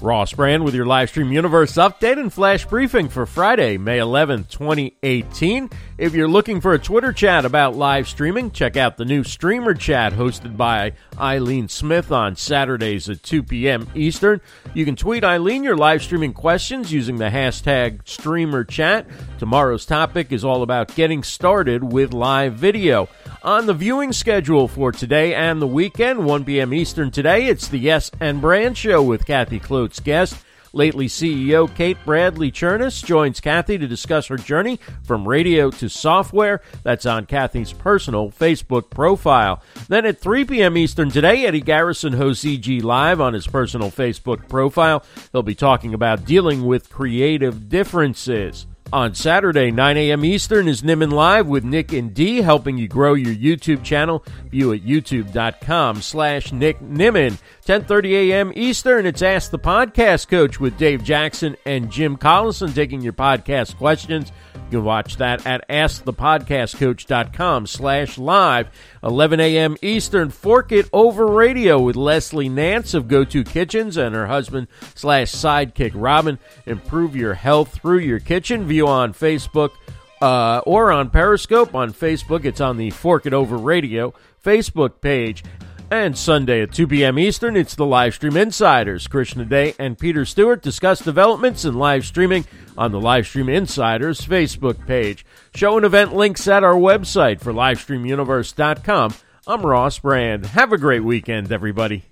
Ross Brand with your Livestream Universe update and flash briefing for Friday, May 11th, 2018. If you're looking for a Twitter chat about live streaming, check out the new Streamer Chat hosted by Ileane Smith on Saturdays at 2 p.m. Eastern. You can tweet Ileane your live streaming questions using the hashtag StreamerChat. Tomorrow's topic is all about getting started with live video. On the viewing schedule for today and the weekend, 1 p.m. Eastern today, it's the Yes and Brand Show with Kathy Klotz-Guest. Lately, CEO Kate Bradley Chernis joins Kathy to discuss her journey from radio to software. That's on Kathy's personal Facebook profile. Then at 3 p.m. Eastern today, Eddie Garrison hosts EG Live on his personal Facebook profile. They'll be talking about dealing with creative differences. On Saturday, 9 a.m. Eastern is Nimmin Live with Nick and Dee, helping you grow your YouTube channel. View at youtube.com slash Nick Nimmin. 10.30 a.m. Eastern, it's Ask the Podcast Coach with Dave Jackson and Jim Collison taking your podcast questions. You can watch that at askthepodcastcoach.com slash live. 11 a.m. Eastern, Fork It Over Radio with Leslie Nance of go2kitchens and her husband slash sidekick Robin. Improve your health through your kitchen. View on Facebook uh, or on Periscope. On Facebook, it's on the Fork It Over Radio Facebook page. And Sunday at 2 p.m. Eastern, it's the Livestream Insiders. Krishna De and Peter Stewart discuss developments in live streaming on the Livestream Insiders Facebook page. Show and event links at our website for LivestreamUniverse.com. I'm Ross Brand. Have a great weekend, everybody.